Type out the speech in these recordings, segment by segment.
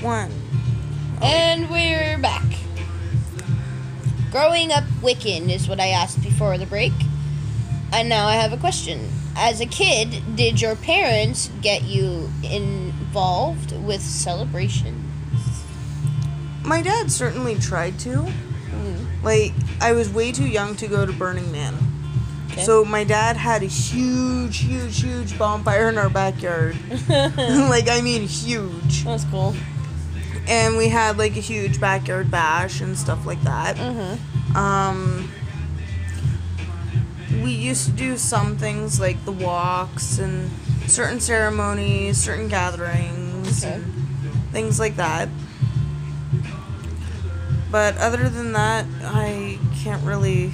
one. And we're back. Growing up Wiccan is what I asked before the break. And now I have a question. As a kid, did your parents get you involved with celebrations? My dad certainly tried to. Mm. Like, I was way too young to go to Burning Man. Okay. So my dad had a huge, huge, huge bonfire in our backyard. like, I mean, huge. That's cool. And we had like a huge backyard bash and stuff like that. Mm-hmm. Um, we used to do some things like the walks and certain ceremonies, certain gatherings, Okay. and things like that. But other than that, I can't really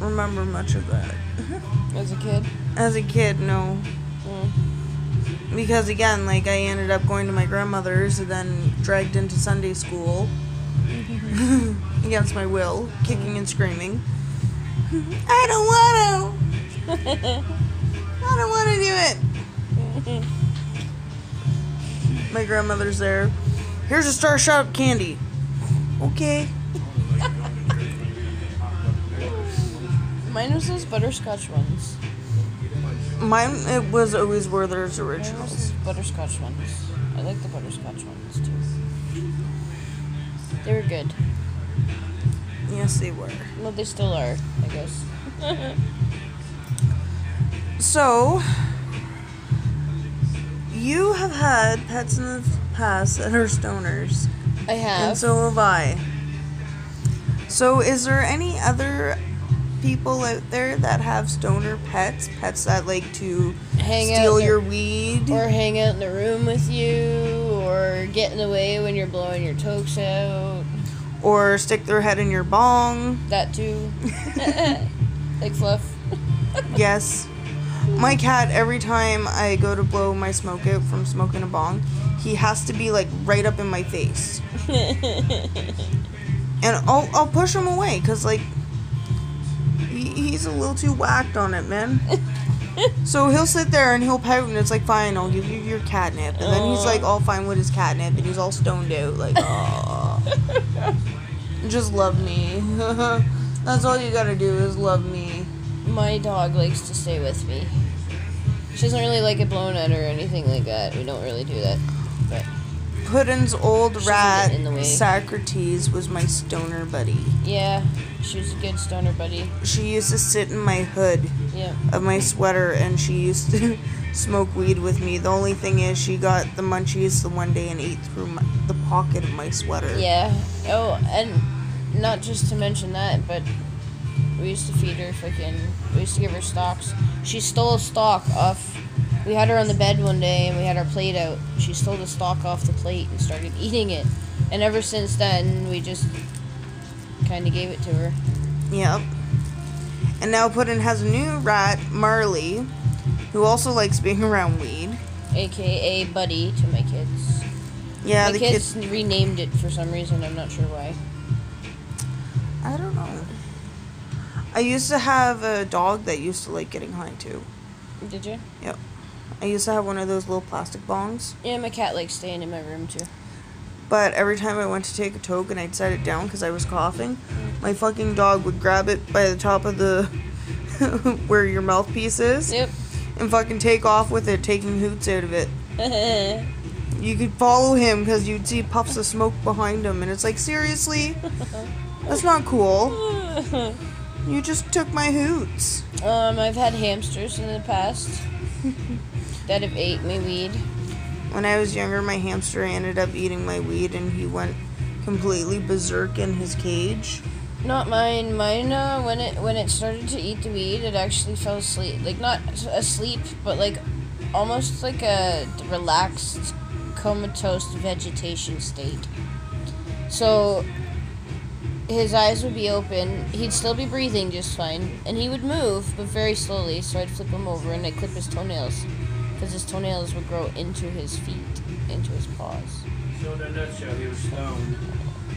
remember much of that. As a kid. As a kid, no. Because again, like I ended up going to my grandmother's and then dragged into Sunday school against my will, kicking and screaming. I don't want to. I don't want to do it. My grandmother's there. Here's a Star Shop candy. Okay. Mine was those butterscotch ones. Mine it was always Werther's originals. butterscotch ones. I like the butterscotch ones too. They were good. Yes, they were. Well, they still are, I guess. So, you have had pets in the past that are stoners, I have. and so have I. So, is there any other people out there that have stoner pets? Pets that like to hang out steal the- your weed? or hang out in the room with you, or get in the way when you're blowing your tokes out. or stick their head in your bong? That too. like fluff. Yes. My cat, every time I go to blow my smoke out from smoking a bong, he has to be like right up in my face. and I'll, I'll push him away because, like, he's a little too whacked on it, man. so he'll sit there and he'll pout, and it's like, fine, I'll give you your catnip. And then he's like, all fine with his catnip, and he's all stoned out, like, oh. Just love me. That's all you gotta do is love me. My dog likes to stay with me. She doesn't really like it blown at her or anything like that. We don't really do that. Puddin's old rat, get in the way. Socrates, was my stoner buddy. yeah, she was a good stoner buddy. She used to sit in my hood Yeah. of my sweater and she used to smoke weed with me. The only thing is, she got the munchies the one day and ate through my, the pocket of my sweater. Yeah. Oh, and not just to mention that, but we used to feed her freaking. We used to give her stalks. She stole a stalk off. We had her on the bed one day and we had our plate out. She stole the stalk off the plate and started eating it. And ever since then, we just kind of gave it to her. Yep. And now Puddin has a new rat, Marley, who also likes being around weed. AKA Buddy to my kids. Yeah, my the kids kids. renamed it for some reason. I'm not sure why. I don't know. I used to have a dog that used to like getting high too. Did you? I used to have one of those little plastic bongs. Yeah, my cat likes staying in my room too. But every time I went to take a toke and I'd set it down because I was coughing, my fucking dog would grab it by the top of the where your mouthpiece is Yep. and fucking take off with it, taking hoots out of it. You could follow him because you'd see puffs of smoke behind him, and it's like, seriously? That's not cool. You just took my hoots. um, I've had hamsters in the past that have ate my weed. When I was younger, my hamster ended up eating my weed, and he went completely berserk in his cage. Not mine. Mine. Uh, when it when it started to eat the weed, it actually fell asleep. Like not asleep, but like almost like a relaxed, comatose vegetation state. So his eyes would be open. He'd still be breathing just fine, and he would move, but very slowly. So I'd flip him over and I'd clip his toenails, because his toenails would grow into his feet, into his paws. So in a nutshell, he was stoned.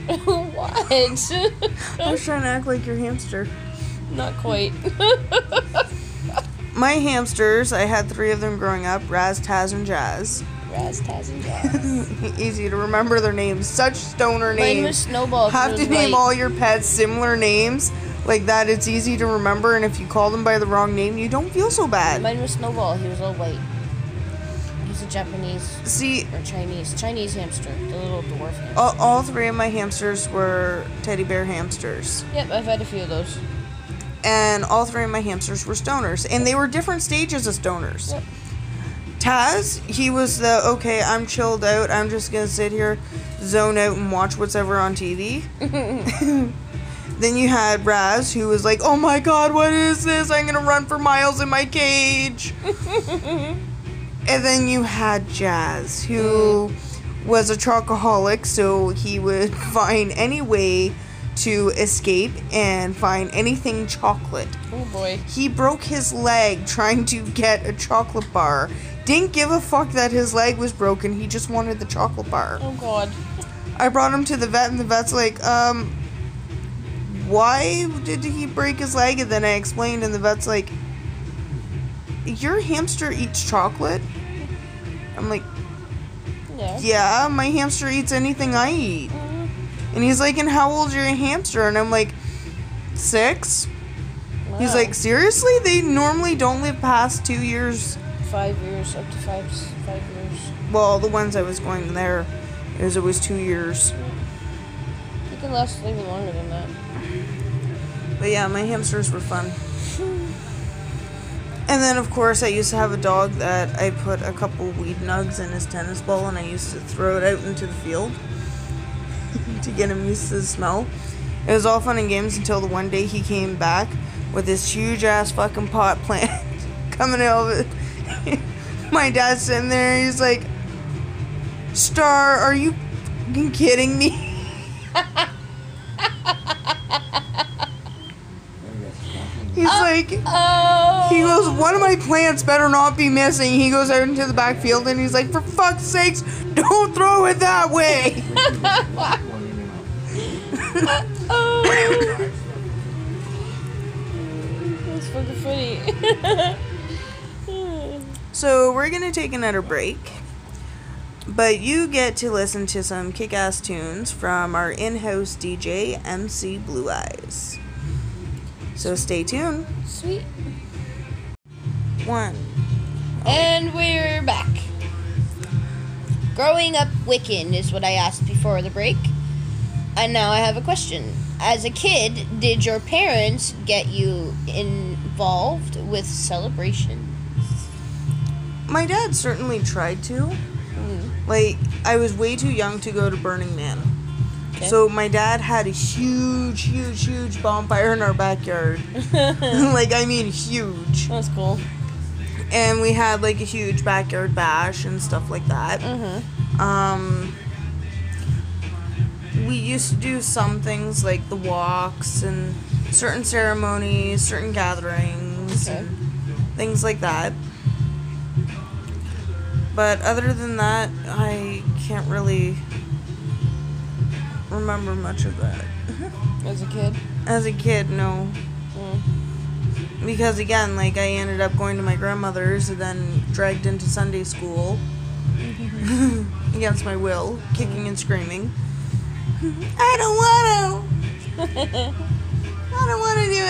what? I was trying to act like your hamster. Not quite. My hamsters, I had three of them growing up Raz, Taz, and Jazz. Raz, Taz, and Jazz. Easy to remember their names. Such stoner names. Mine names. was Snowball. 'cause have to name white. all your pets similar names like that it's easy to remember and if you call them by the wrong name you don't feel so bad Mine was Snowball. He was all white. Japanese see or Chinese Chinese hamster, the little dwarf hamster. all, all three of my hamsters were teddy bear hamsters Yep, I've had a few of those. and all three of my hamsters were stoners and they were different stages of stoners Yep. taz he was the okay i'm chilled out i'm just gonna sit here zone out and watch whatever on tv then you had raz who was like oh my god what is this i'm gonna run for miles in my cage And then you had Jazz, who was a chocoholic, so he would find any way to escape and find anything chocolate. Oh boy. He broke his leg trying to get a chocolate bar. Didn't give a fuck that his leg was broken, he just wanted the chocolate bar. Oh god. I brought him to the vet, and the vet's like, um, why did he break his leg? And then I explained, and the vet's like, your hamster eats chocolate? I'm like, Yeah. yeah, my hamster eats anything I eat. Mhm. And he's like, and how old's your hamster? And I'm like, six. He's like, seriously? They normally don't live past two years. five years, up to five five years. Well, the ones I was going there, it was always two years. You can last even longer than that. But yeah, my hamsters were fun. And then, of course, I used to have a dog that I put a couple weed nugs in his tennis ball and I used to throw it out into the field to get him used to the smell. It was all fun and games until the one day he came back with this huge ass fucking pot plant coming out of it. My dad's sitting there, he's like, Star, are you kidding me? Like, Oh. he goes, one of my plants better not be missing. He goes out into the backfield and he's like, for fuck's sakes, don't throw it that way. Oh. That's fucking funny. So we're gonna take another break, but you get to listen to some kick-ass tunes from our in-house DJ MC Blue Eyes. So stay tuned. Sweet. One. And we're back. Growing up Wiccan is what I asked before the break. And now I have a question. As a kid, did your parents get you involved with celebrations? My dad certainly tried to. Hmm. Like I was way too young to go to Burning Man. Okay. So my dad had a huge, huge, huge bonfire in our backyard. like I mean huge. That's cool. And we had like a huge backyard bash and stuff like that. Mm-hmm. Um we used to do some things like the walks and certain ceremonies, certain gatherings, Okay. and things like that. But other than that, I can't really remember much of that. As a kid. As a kid, no. Mm. Because again, like I ended up going to my grandmother's and then dragged into Sunday school against my will, kicking and screaming. I don't want to. I don't want to do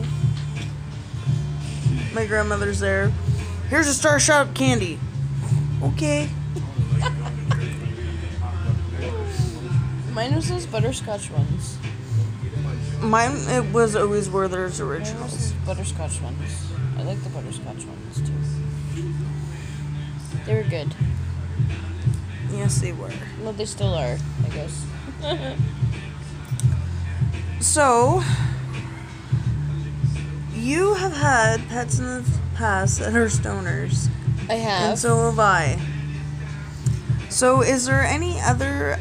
it. My grandmother's there. Here's a Star Shop candy. Okay. Mine was those butterscotch ones. Mine it was always Werther's Mine was originals. those butterscotch ones. I like the butterscotch ones too. They were good. Yes, they were. Well, they still are, I guess. So, you have had pets in the past that are stoners, I have. and so have I. So, is there any other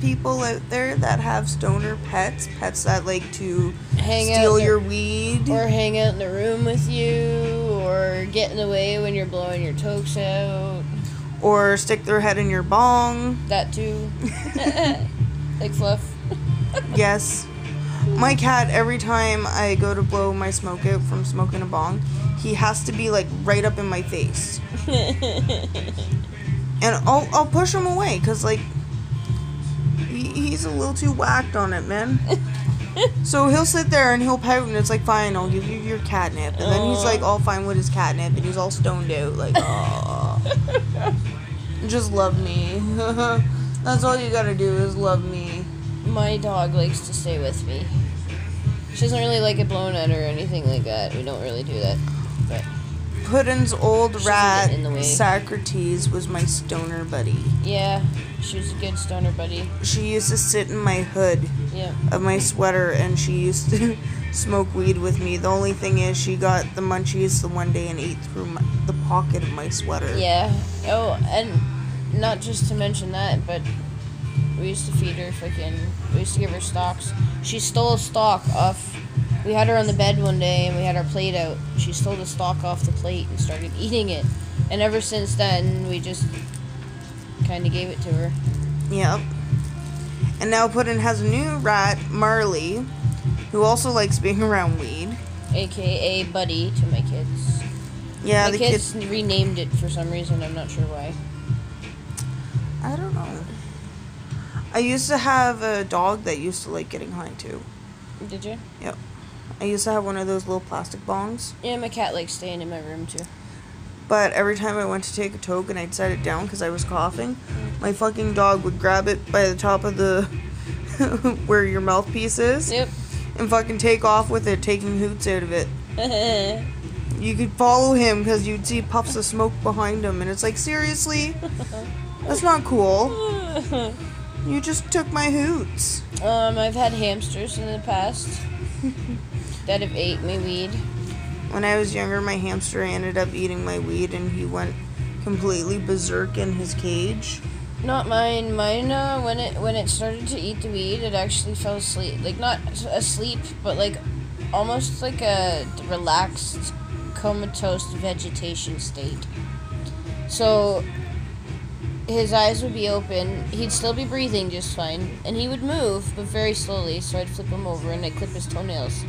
people out there that have stoner pets? Pets that like to hang steal out your the, weed? or hang out in the room with you, or get in the way when you're blowing your tokes out. Or stick their head in your bong? That too. like fluff. Yes. My cat, every time I go to blow my smoke out from smoking a bong, he has to be like right up in my face. and I'll I'll push him away because like he's a little too whacked on it, man. so he'll sit there and he'll pout and it's like fine, I'll give you your catnip, and then he's like all fine with his catnip and he's all stoned out like oh, just love me. That's all you gotta do is love me. My dog likes to stay with me. She doesn't really like it blown at her or anything like that. We don't really do that. But Puddin's old rat get in the way. Socrates was my stoner buddy. yeah, she was a good stoner buddy. She used to sit in my hood Yeah. of my sweater and she used to smoke weed with me. The only thing is she got the munchies the one day and ate through my, the pocket of my sweater. Yeah. Oh, and not just to mention that, but we used to feed her fucking. We used to give her stalks. She stole a stalk off. We had her on the bed one day and we had our plate out. She stole the stalk off the plate and started eating it. And ever since then, we just kind of gave it to her. Yep. And now Puddin has a new rat, Marley, who also likes being around weed. AKA Buddy to my kids. Yeah, my the kids kids. renamed it for some reason. I'm not sure why. I don't know. I used to have a dog that used to like getting high too. Did you? I used to have one of those little plastic bongs. Yeah, my cat likes staying in my room too. But every time I went to take a toke and I'd set it down because I was coughing, my fucking dog would grab it by the top of the where your mouthpiece is Yep. and fucking take off with it, taking hoots out of it. You could follow him because you'd see puffs of smoke behind him, and it's like, seriously? That's not cool. You just took my hoots. um, I've had hamsters in the past that have ate my weed. When I was younger, my hamster ended up eating my weed, and he went completely berserk in his cage. Not mine. Mine. Uh, when it when it started to eat the weed, it actually fell asleep. Like not asleep, but like almost like a relaxed, comatose vegetation state. So his eyes would be open. He'd still be breathing just fine, and he would move, but very slowly. So I'd flip him over and I'd clip his toenails,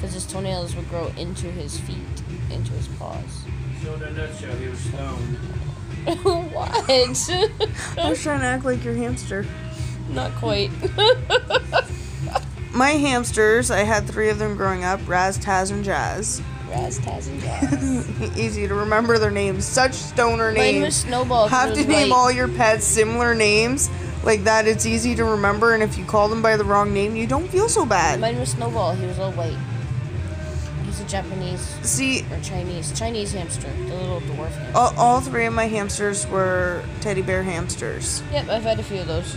because his toenails would grow into his feet, into his paws. So in a nutshell, he was stoned. what? I was trying to act like your hamster. Not quite. My hamsters, I had three of them growing up Raz, Taz, and Jazz. Raz, Taz, and Jazz. Easy to remember their names. Such stoner names. Mine was names. Snowball. 'cause Have to name white. all your pets similar names like that. It's easy to remember, and if you call them by the wrong name, you don't feel so bad. Mine was Snowball. He was all white. Japanese See, or Chinese Chinese hamster, the little dwarf hamster. all, all three of my hamsters were teddy bear hamsters, Yep, I've had a few of those.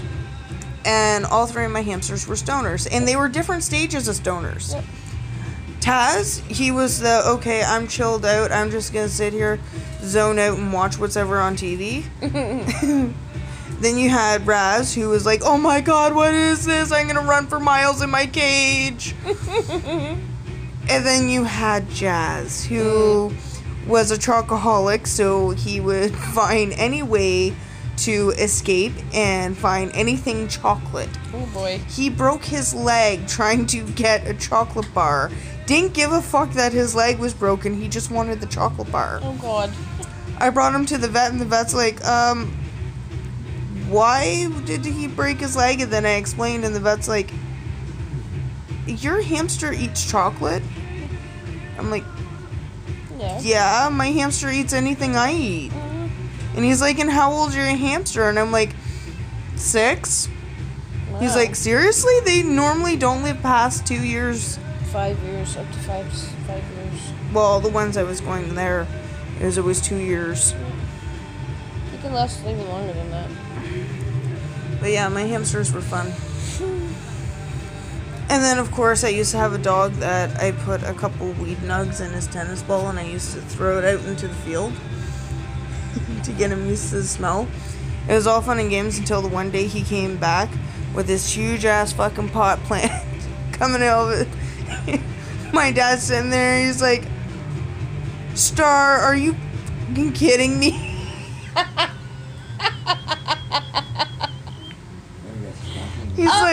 and all three of my hamsters were stoners, and they were different stages of stoners. Yep. Taz, he was the okay. I'm chilled out. I'm just gonna sit here, zone out, and watch whatever on TV. then you had Raz, who was like, "Oh my God, what is this? I'm gonna run for miles in my cage." and then you had Jazz, who was a chocoholic, so he would find any way to escape and find anything chocolate. Oh boy. He broke his leg trying to get a chocolate bar. Didn't give a fuck that his leg was broken. He just wanted the chocolate bar. Oh god. I brought him to the vet, and the vet's like, um, why did he break his leg? And then I explained, and the vet's like, your hamster eats chocolate? I'm like, Yeah. yeah, my hamster eats anything I eat. Mhm. And he's like, and how old's your hamster? And I'm like, six. He's like, seriously? They normally don't live past two years. five years, up to five five years. Well, the ones I was going there, it was always two years. It can last even longer than that. But yeah, my hamsters were fun. And then, of course, I used to have a dog that I put a couple weed nugs in his tennis ball and I used to throw it out into the field to get him used to the smell. It was all fun and games until the one day he came back with this huge ass fucking pot plant coming out of it. My dad's sitting there, he's like, Star, are you kidding me?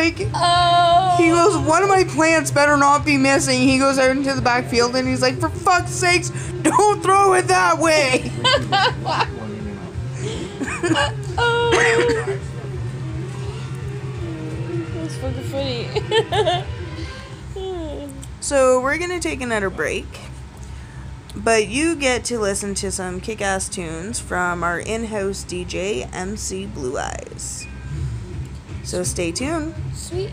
Like, Oh. he goes, one of my plants better not be missing. He goes out into the backfield and he's like, for fuck's sakes, don't throw it that way. oh. That's fucking funny. So we're gonna take another break. But you get to listen to some kick ass tunes from our in house DJ, MC Blue Eyes. So stay tuned. Sweet.